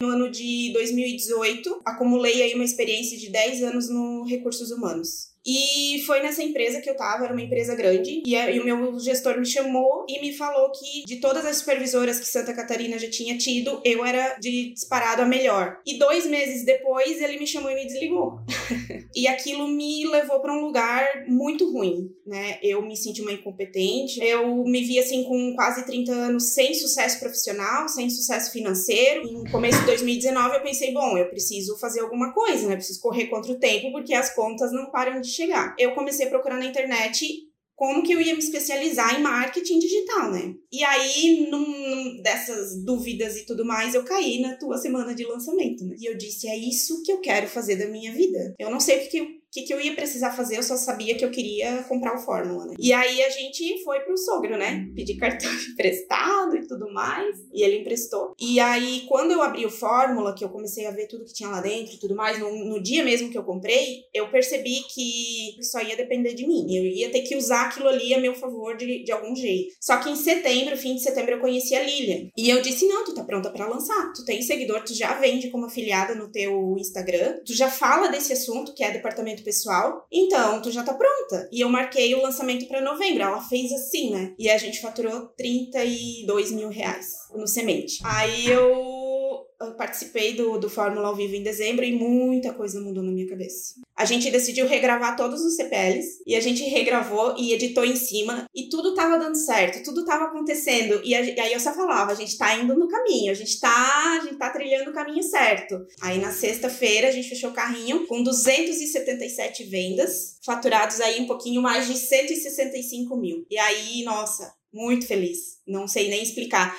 no ano de 2018, acumulei aí uma experiência de 10 anos no recursos humanos. E foi nessa empresa que eu tava, era uma empresa grande, e, e, o meu gestor me chamou e me falou que de todas as supervisoras que Santa Catarina já tinha tido, eu era de disparado a melhor. E dois meses depois ele me chamou e me desligou. e aquilo me levou para um lugar muito ruim, né? Eu me senti uma incompetente, eu me vi assim com quase 30 anos sem sucesso profissional, sem sucesso financeiro. Em começo de 2019 eu pensei, bom, eu preciso fazer alguma coisa, né? Eu preciso correr contra o tempo porque as contas não param de chegar. Eu comecei a procurar na internet como que eu ia me especializar em marketing digital, né? E aí, num, dessas dúvidas e tudo mais, eu caí na tua semana de lançamento, né? E eu disse, é isso que eu quero fazer da minha vida. Eu não sei o que, que o que, que eu ia precisar fazer, eu só sabia que eu queria comprar o Fórmula, né? E aí a gente foi pro sogro, né? Pedir cartão emprestado tudo mais. E ele emprestou. E aí, quando eu abri o Fórmula, que eu comecei a ver tudo que tinha lá dentro e tudo mais, no, no dia mesmo que eu comprei, eu percebi que só ia depender de mim. Eu ia ter que usar aquilo ali a meu favor de, de algum jeito. Só que em setembro, fim de setembro, eu conheci a Lilian. E eu disse: não, tu tá pronta para lançar. Tu tem seguidor, tu já vende como afiliada no teu Instagram, tu já fala desse assunto, que é departamento pessoal, então tu já tá pronta. E eu marquei o lançamento para novembro. Ela fez assim, né? E a gente faturou 32 mil reais no semente. Aí eu participei do, do Fórmula ao Vivo em dezembro e muita coisa mudou na minha cabeça. A gente decidiu regravar todos os CPLs e a gente regravou e editou em cima e tudo tava dando certo, tudo tava acontecendo. E, a, e aí eu só falava, a gente tá indo no caminho, a gente tá, a gente tá trilhando o caminho certo. Aí na sexta-feira a gente fechou o carrinho com 277 vendas, faturados aí um pouquinho mais de 165 mil. E aí, nossa, muito feliz. Não sei nem explicar.